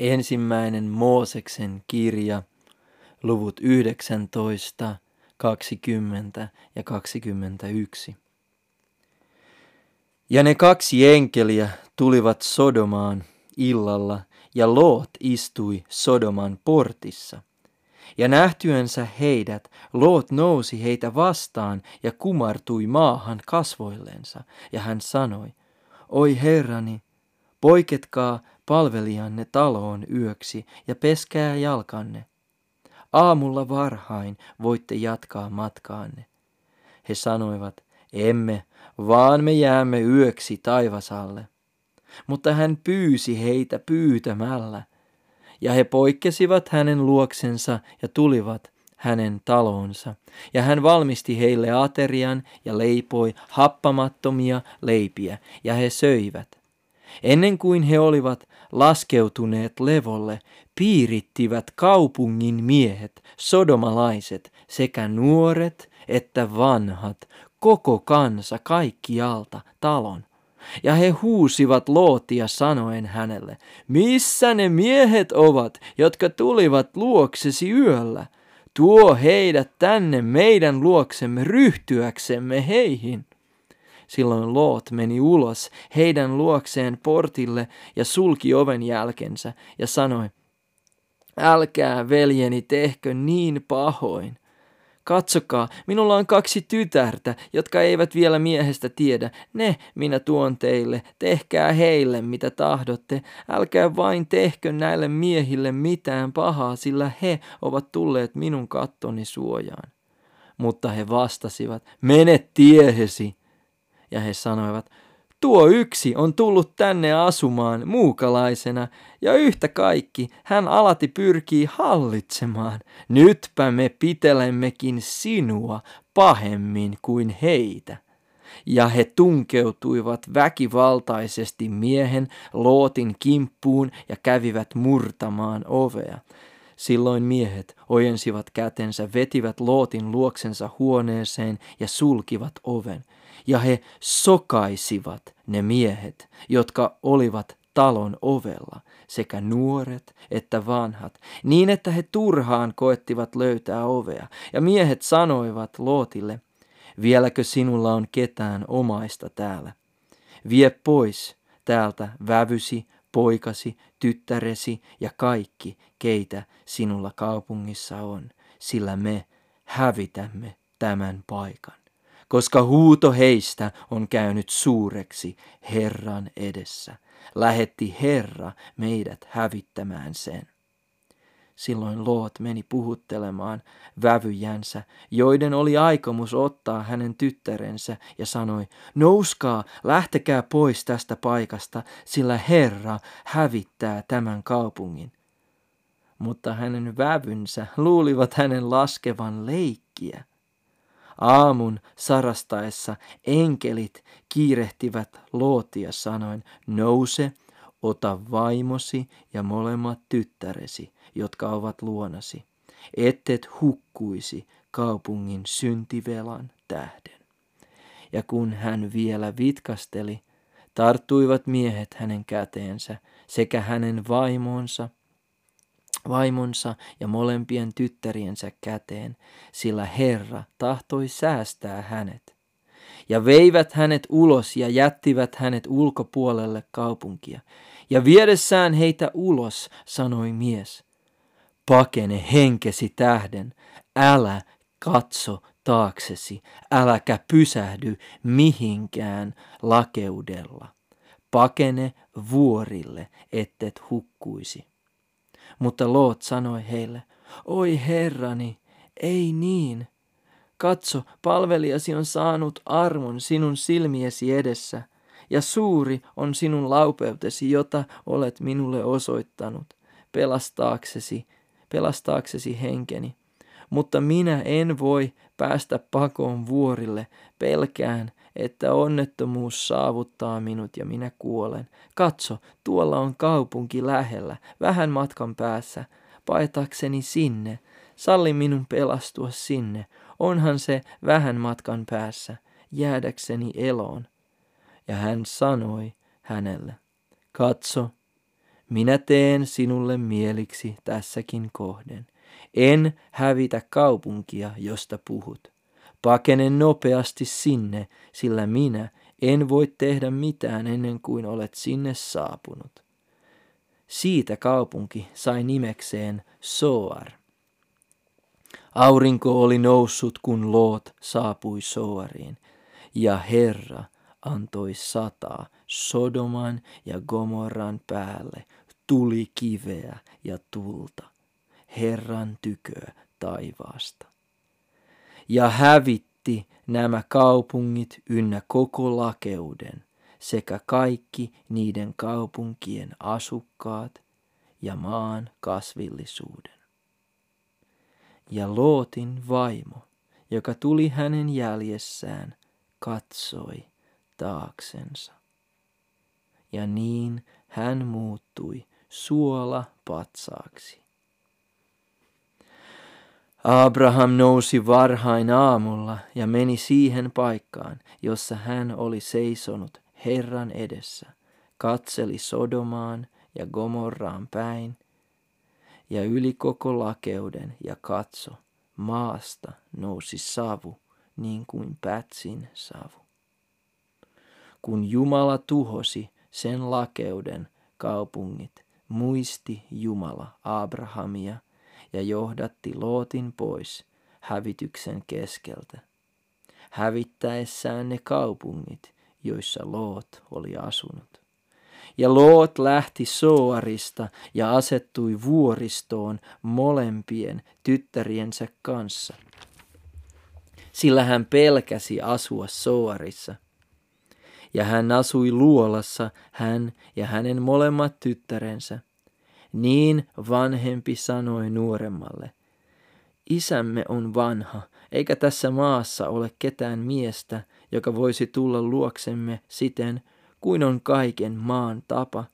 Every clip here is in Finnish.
Ensimmäinen Mooseksen kirja, luvut 19, 20 ja 21. Ja ne kaksi enkeliä tulivat Sodomaan illalla, ja Loot istui Sodoman portissa. Ja nähtyensä heidät, Loot nousi heitä vastaan ja kumartui maahan kasvoillensa, ja hän sanoi, Oi herrani, poiketkaa palvelijanne taloon yöksi ja peskää jalkanne. Aamulla varhain voitte jatkaa matkaanne. He sanoivat, emme, vaan me jäämme yöksi taivasalle. Mutta hän pyysi heitä pyytämällä, ja he poikkesivat hänen luoksensa ja tulivat hänen talonsa. Ja hän valmisti heille aterian ja leipoi happamattomia leipiä, ja he söivät. Ennen kuin he olivat laskeutuneet levolle, piirittivät kaupungin miehet, sodomalaiset, sekä nuoret että vanhat, koko kansa kaikkialta talon. Ja he huusivat Lootia sanoen hänelle, missä ne miehet ovat, jotka tulivat luoksesi yöllä? Tuo heidät tänne meidän luoksemme ryhtyäksemme heihin. Silloin Loot meni ulos heidän luokseen portille ja sulki oven jälkensä ja sanoi, älkää veljeni tehkö niin pahoin. Katsokaa, minulla on kaksi tytärtä, jotka eivät vielä miehestä tiedä. Ne minä tuon teille, tehkää heille mitä tahdotte. Älkää vain tehkö näille miehille mitään pahaa, sillä he ovat tulleet minun kattoni suojaan. Mutta he vastasivat, mene tiehesi. Ja he sanoivat, tuo yksi on tullut tänne asumaan muukalaisena, ja yhtä kaikki hän alati pyrkii hallitsemaan. Nytpä me pitelemmekin sinua pahemmin kuin heitä. Ja he tunkeutuivat väkivaltaisesti miehen Lootin kimppuun ja kävivät murtamaan ovea. Silloin miehet ojensivat kätensä, vetivät Lootin luoksensa huoneeseen ja sulkivat oven ja he sokaisivat ne miehet, jotka olivat talon ovella, sekä nuoret että vanhat, niin että he turhaan koettivat löytää ovea. Ja miehet sanoivat Lootille, vieläkö sinulla on ketään omaista täällä? Vie pois täältä vävysi, poikasi, tyttäresi ja kaikki, keitä sinulla kaupungissa on, sillä me hävitämme tämän paikan koska huuto heistä on käynyt suureksi Herran edessä. Lähetti Herra meidät hävittämään sen. Silloin Loot meni puhuttelemaan vävyjänsä, joiden oli aikomus ottaa hänen tyttärensä, ja sanoi, nouskaa, lähtekää pois tästä paikasta, sillä Herra hävittää tämän kaupungin. Mutta hänen vävynsä luulivat hänen laskevan leikkiä. Aamun sarastaessa enkelit kiirehtivät Lootia sanoen, nouse, ota vaimosi ja molemmat tyttäresi, jotka ovat luonasi, ettet hukkuisi kaupungin syntivelan tähden. Ja kun hän vielä vitkasteli, tarttuivat miehet hänen käteensä sekä hänen vaimonsa – vaimonsa ja molempien tyttäriensä käteen, sillä Herra tahtoi säästää hänet. Ja veivät hänet ulos ja jättivät hänet ulkopuolelle kaupunkia. Ja viedessään heitä ulos sanoi mies, pakene henkesi tähden, älä katso taaksesi, äläkä pysähdy mihinkään lakeudella. Pakene vuorille, ettet hukkuisi. Mutta Loot sanoi heille, oi herrani, ei niin. Katso, palvelijasi on saanut armon sinun silmiesi edessä, ja suuri on sinun laupeutesi, jota olet minulle osoittanut, pelastaaksesi, pelastaaksesi henkeni. Mutta minä en voi päästä pakoon vuorille, pelkään, että onnettomuus saavuttaa minut ja minä kuolen. Katso, tuolla on kaupunki lähellä, vähän matkan päässä. Paetakseni sinne, salli minun pelastua sinne. Onhan se vähän matkan päässä, jäädäkseni eloon. Ja hän sanoi hänelle, katso, minä teen sinulle mieliksi tässäkin kohden. En hävitä kaupunkia, josta puhut. Pakene nopeasti sinne, sillä minä en voi tehdä mitään ennen kuin olet sinne saapunut. Siitä kaupunki sai nimekseen Soar. Aurinko oli noussut, kun Loot saapui Soariin, ja Herra antoi sataa Sodoman ja Gomorran päälle tuli kiveä ja tulta, Herran tyköä taivaasta. Ja hävitti nämä kaupungit ynnä koko lakeuden sekä kaikki niiden kaupunkien asukkaat ja maan kasvillisuuden. Ja Lootin vaimo, joka tuli hänen jäljessään, katsoi taaksensa. Ja niin hän muuttui suola patsaaksi. Abraham nousi varhain aamulla ja meni siihen paikkaan, jossa hän oli seisonut Herran edessä, katseli Sodomaan ja Gomorraan päin ja yli koko lakeuden ja katso, maasta nousi savu niin kuin pätsin savu. Kun Jumala tuhosi sen lakeuden kaupungit, muisti Jumala Abrahamia ja johdatti Lootin pois hävityksen keskeltä, hävittäessään ne kaupungit, joissa Loot oli asunut. Ja Loot lähti Soarista ja asettui vuoristoon molempien tyttäriensä kanssa, sillä hän pelkäsi asua Soarissa – ja hän asui luolassa, hän ja hänen molemmat tyttärensä. Niin vanhempi sanoi nuoremmalle, isämme on vanha, eikä tässä maassa ole ketään miestä, joka voisi tulla luoksemme siten, kuin on kaiken maan tapa.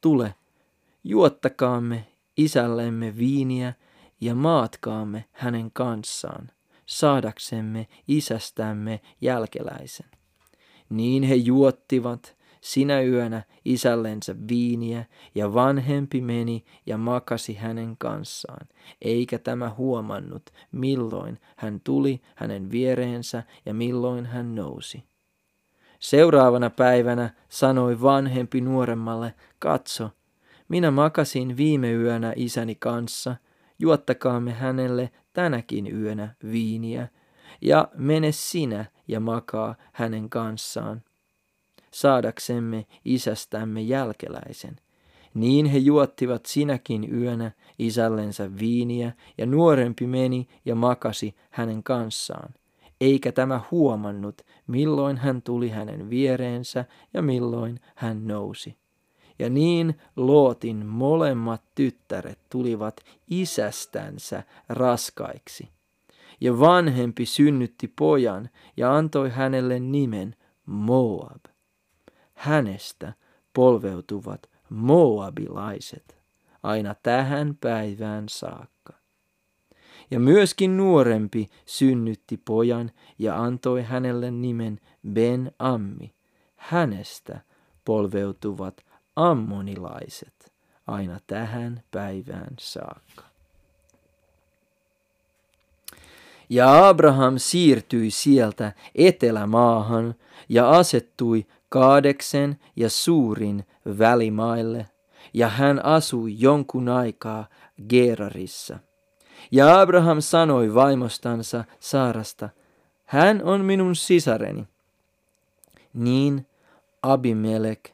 Tule, juottakaamme isällemme viiniä ja maatkaamme hänen kanssaan, saadaksemme isästämme jälkeläisen. Niin he juottivat sinä yönä isällensä viiniä, ja vanhempi meni ja makasi hänen kanssaan, eikä tämä huomannut, milloin hän tuli hänen viereensä ja milloin hän nousi. Seuraavana päivänä sanoi vanhempi nuoremmalle, katso, minä makasin viime yönä isäni kanssa, juottakaamme hänelle tänäkin yönä viiniä, ja mene sinä ja makaa hänen kanssaan, saadaksemme isästämme jälkeläisen. Niin he juottivat sinäkin yönä isällensä viiniä, ja nuorempi meni ja makasi hänen kanssaan. Eikä tämä huomannut, milloin hän tuli hänen viereensä ja milloin hän nousi. Ja niin Lootin molemmat tyttäret tulivat isästänsä raskaiksi ja vanhempi synnytti pojan ja antoi hänelle nimen Moab. Hänestä polveutuvat Moabilaiset aina tähän päivään saakka. Ja myöskin nuorempi synnytti pojan ja antoi hänelle nimen Ben Ammi. Hänestä polveutuvat ammonilaiset aina tähän päivään saakka. Ja Abraham siirtyi sieltä etelämaahan ja asettui Kaadeksen ja Suurin välimaille, ja hän asui jonkun aikaa Gerarissa. Ja Abraham sanoi vaimostansa Saarasta, hän on minun sisareni. Niin Abimelek,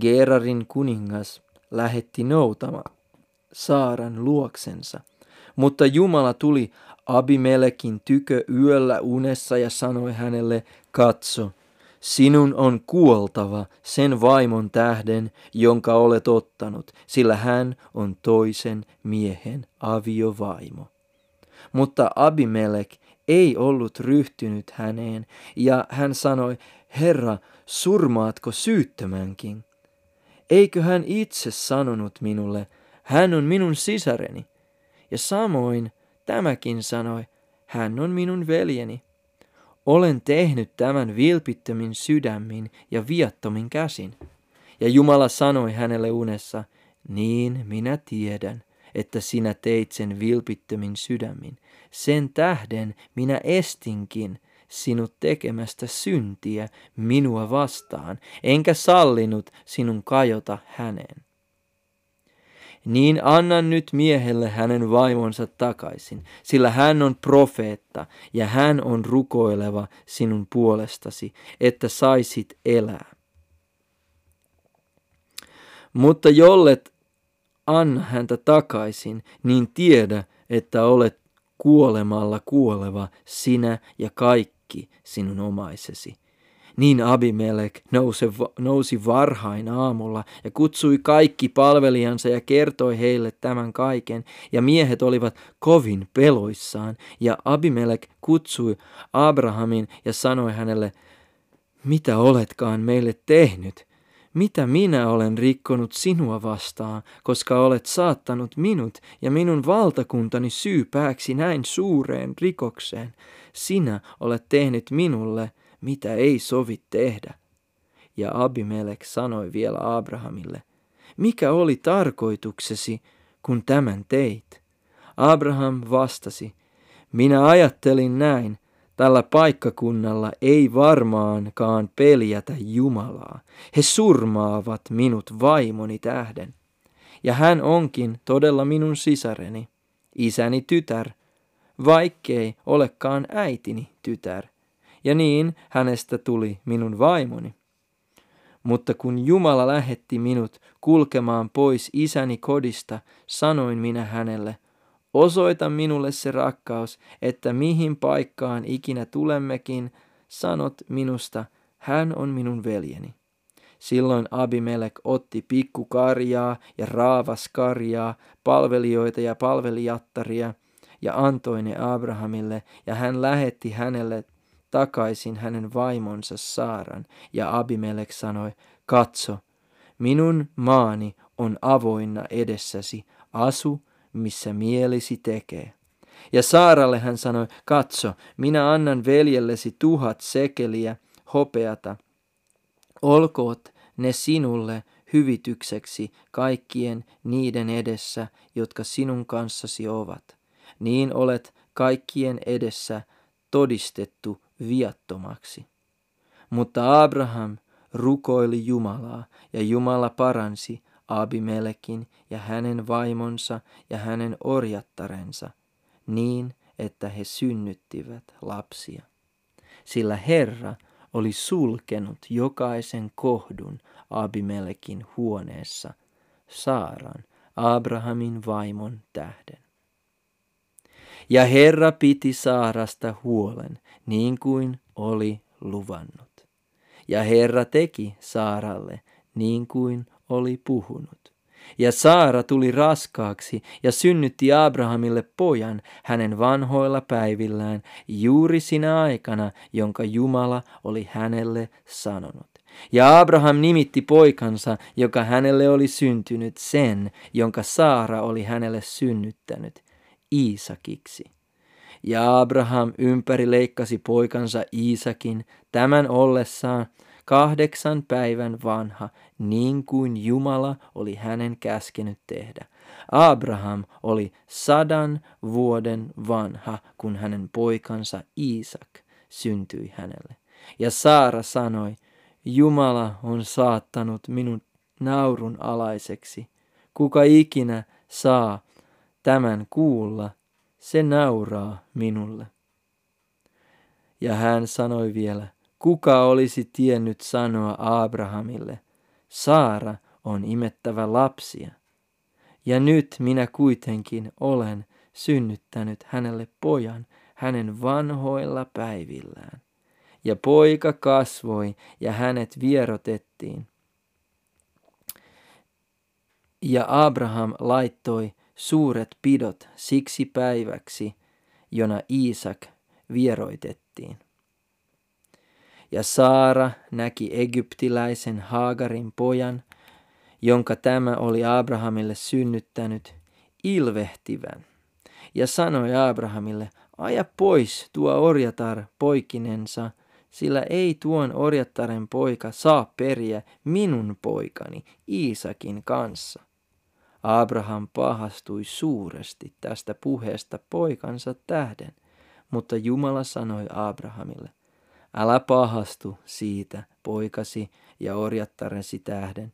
Gerarin kuningas, lähetti noutama Saaran luoksensa, mutta Jumala tuli Abimelekin tykö yöllä unessa ja sanoi hänelle, katso, sinun on kuoltava sen vaimon tähden, jonka olet ottanut, sillä hän on toisen miehen aviovaimo. Mutta Abimelek ei ollut ryhtynyt häneen, ja hän sanoi, Herra, surmaatko syyttömänkin? Eikö hän itse sanonut minulle, hän on minun sisareni? Ja samoin Tämäkin sanoi, hän on minun veljeni. Olen tehnyt tämän vilpittömin sydämin ja viattomin käsin. Ja Jumala sanoi hänelle unessa, Niin minä tiedän, että sinä teit sen vilpittömin sydämin. Sen tähden minä estinkin sinut tekemästä syntiä minua vastaan, enkä sallinut sinun kajota häneen. Niin annan nyt miehelle hänen vaimonsa takaisin, sillä hän on profeetta ja hän on rukoileva sinun puolestasi, että saisit elää. Mutta jollet anna häntä takaisin, niin tiedä, että olet kuolemalla kuoleva sinä ja kaikki sinun omaisesi. Niin Abimelek nousi, varhain aamulla ja kutsui kaikki palvelijansa ja kertoi heille tämän kaiken. Ja miehet olivat kovin peloissaan. Ja Abimelek kutsui Abrahamin ja sanoi hänelle, mitä oletkaan meille tehnyt? Mitä minä olen rikkonut sinua vastaan, koska olet saattanut minut ja minun valtakuntani syypääksi näin suureen rikokseen? Sinä olet tehnyt minulle, mitä ei sovi tehdä. Ja Abimelek sanoi vielä Abrahamille, mikä oli tarkoituksesi, kun tämän teit? Abraham vastasi, minä ajattelin näin, Tällä paikkakunnalla ei varmaankaan peljätä Jumalaa. He surmaavat minut vaimoni tähden. Ja hän onkin todella minun sisareni, isäni tytär, vaikkei olekaan äitini tytär. Ja niin hänestä tuli minun vaimoni. Mutta kun Jumala lähetti minut kulkemaan pois isäni kodista, sanoin minä hänelle – Osoita minulle se rakkaus, että mihin paikkaan ikinä tulemmekin, sanot minusta, hän on minun veljeni. Silloin Abimelek otti pikkukarjaa ja raavaskarjaa, palvelijoita ja palvelijattaria, ja antoi ne Abrahamille, ja hän lähetti hänelle takaisin hänen vaimonsa Saaran. Ja Abimelek sanoi, katso, minun maani on avoinna edessäsi, asu missä mielisi tekee. Ja Saaralle hän sanoi, katso, minä annan veljellesi tuhat sekeliä hopeata. Olkoot ne sinulle hyvitykseksi kaikkien niiden edessä, jotka sinun kanssasi ovat. Niin olet kaikkien edessä todistettu viattomaksi. Mutta Abraham rukoili Jumalaa, ja Jumala paransi Abimelekin ja hänen vaimonsa ja hänen orjattarensa, niin että he synnyttivät lapsia. Sillä Herra oli sulkenut jokaisen kohdun Abimelekin huoneessa Saaran, Abrahamin vaimon tähden. Ja Herra piti Saarasta huolen, niin kuin oli luvannut. Ja Herra teki Saaralle, niin kuin oli puhunut. Ja Saara tuli raskaaksi ja synnytti Abrahamille pojan hänen vanhoilla päivillään juuri sinä aikana, jonka Jumala oli hänelle sanonut. Ja Abraham nimitti poikansa, joka hänelle oli syntynyt, sen, jonka Saara oli hänelle synnyttänyt, Iisakiksi. Ja Abraham ympäri leikkasi poikansa Iisakin tämän ollessaan kahdeksan päivän vanha, niin kuin Jumala oli hänen käskenyt tehdä. Abraham oli sadan vuoden vanha, kun hänen poikansa Iisak syntyi hänelle. Ja Saara sanoi, Jumala on saattanut minut naurun alaiseksi. Kuka ikinä saa tämän kuulla, se nauraa minulle. Ja hän sanoi vielä, Kuka olisi tiennyt sanoa Abrahamille, Saara on imettävä lapsia. Ja nyt minä kuitenkin olen synnyttänyt hänelle pojan hänen vanhoilla päivillään. Ja poika kasvoi ja hänet vierotettiin. Ja Abraham laittoi suuret pidot siksi päiväksi, jona Iisak vieroitettiin. Ja Saara näki egyptiläisen Haagarin pojan, jonka tämä oli Abrahamille synnyttänyt, ilvehtivän. Ja sanoi Abrahamille, aja pois tuo orjatar poikinensa, sillä ei tuon orjattaren poika saa periä minun poikani Iisakin kanssa. Abraham pahastui suuresti tästä puheesta poikansa tähden, mutta Jumala sanoi Abrahamille, älä pahastu siitä, poikasi ja orjattaresi tähden.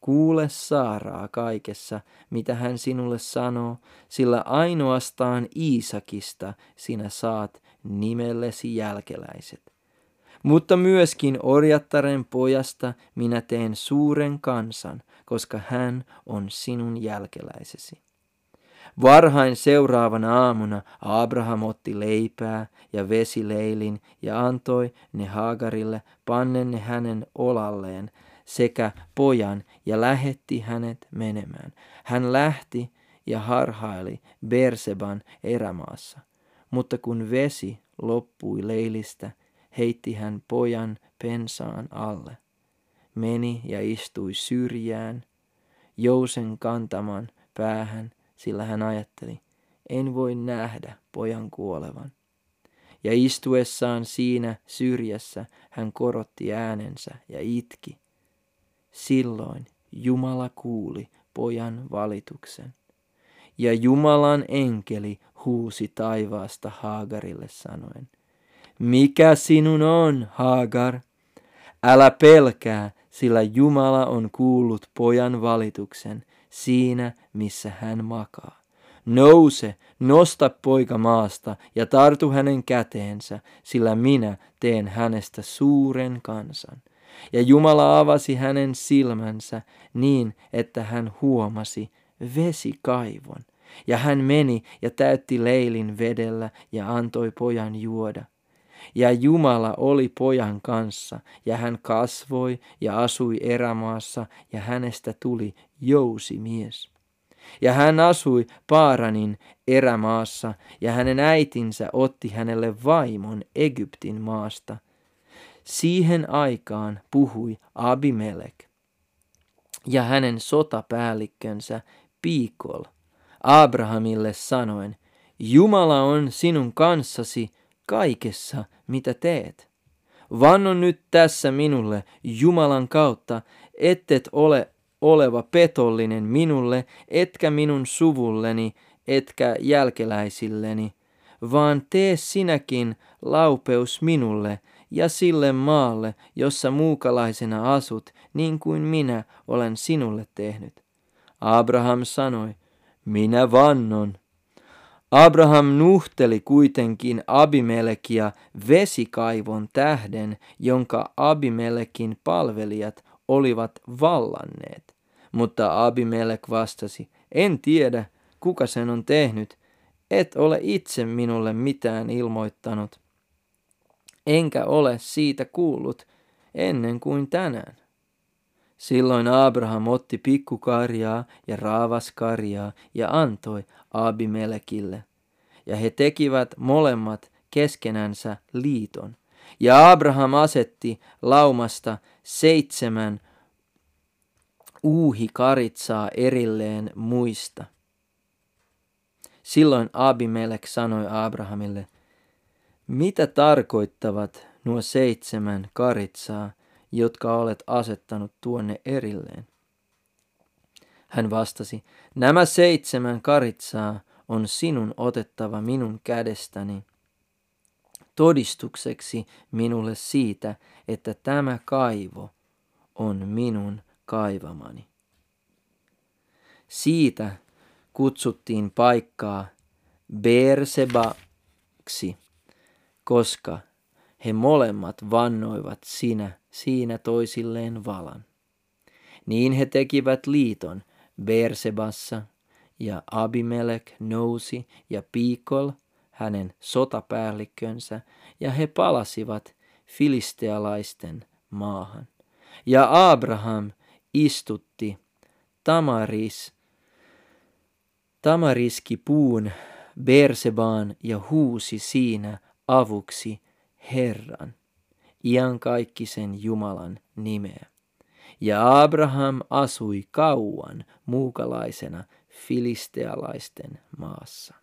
Kuule Saaraa kaikessa, mitä hän sinulle sanoo, sillä ainoastaan Iisakista sinä saat nimellesi jälkeläiset. Mutta myöskin orjattaren pojasta minä teen suuren kansan, koska hän on sinun jälkeläisesi. Varhain seuraavana aamuna Abraham otti leipää ja vesileilin ja antoi ne Hagarille pannen ne hänen olalleen sekä pojan ja lähetti hänet menemään. Hän lähti ja harhaili Berseban erämaassa, mutta kun vesi loppui leilistä, heitti hän pojan pensaan alle. Meni ja istui syrjään, jousen kantaman päähän, sillä hän ajatteli, en voi nähdä pojan kuolevan. Ja istuessaan siinä syrjässä hän korotti äänensä ja itki. Silloin Jumala kuuli pojan valituksen. Ja Jumalan enkeli huusi taivaasta Haagarille sanoen, mikä sinun on, Hagar? Älä pelkää, sillä Jumala on kuullut pojan valituksen siinä, missä hän makaa. Nouse, nosta poika maasta ja tartu hänen käteensä, sillä minä teen hänestä suuren kansan. Ja Jumala avasi hänen silmänsä niin, että hän huomasi vesikaivon. Ja hän meni ja täytti leilin vedellä ja antoi pojan juoda. Ja Jumala oli pojan kanssa, ja hän kasvoi ja asui erämaassa, ja hänestä tuli jousimies. Ja hän asui Paaranin erämaassa, ja hänen äitinsä otti hänelle vaimon Egyptin maasta. Siihen aikaan puhui Abimelek ja hänen sotapäällikkönsä Piikol Abrahamille sanoen, Jumala on sinun kanssasi kaikessa, mitä teet. Vannon nyt tässä minulle Jumalan kautta, ettet ole oleva petollinen minulle, etkä minun suvulleni, etkä jälkeläisilleni, vaan tee sinäkin laupeus minulle ja sille maalle, jossa muukalaisena asut, niin kuin minä olen sinulle tehnyt. Abraham sanoi, minä vannon. Abraham nuhteli kuitenkin Abimelekia vesikaivon tähden, jonka Abimelekin palvelijat olivat vallanneet. Mutta Abimelek vastasi, en tiedä, kuka sen on tehnyt, et ole itse minulle mitään ilmoittanut. Enkä ole siitä kuullut ennen kuin tänään. Silloin Abraham otti pikkukarjaa ja raavaskarjaa ja antoi Abimelekille. Ja he tekivät molemmat keskenänsä liiton. Ja Abraham asetti laumasta seitsemän uuhi karitsaa erilleen muista. Silloin Abimelek sanoi Abrahamille, mitä tarkoittavat nuo seitsemän karitsaa, jotka olet asettanut tuonne erilleen? Hän vastasi, nämä seitsemän karitsaa on sinun otettava minun kädestäni todistukseksi minulle siitä, että tämä kaivo on minun kaivamani. Siitä kutsuttiin paikkaa Beersebaksi, koska he molemmat vannoivat sinä siinä toisilleen valan. Niin he tekivät liiton Beersebassa, ja Abimelek nousi ja Piikol, hänen sotapäällikkönsä, ja he palasivat filistealaisten maahan. Ja Abraham istutti Tamaris, Tamariski puun Bersebaan ja huusi siinä avuksi Herran, iankaikkisen Jumalan nimeä. Ja Abraham asui kauan muukalaisena filistealaisten maassa.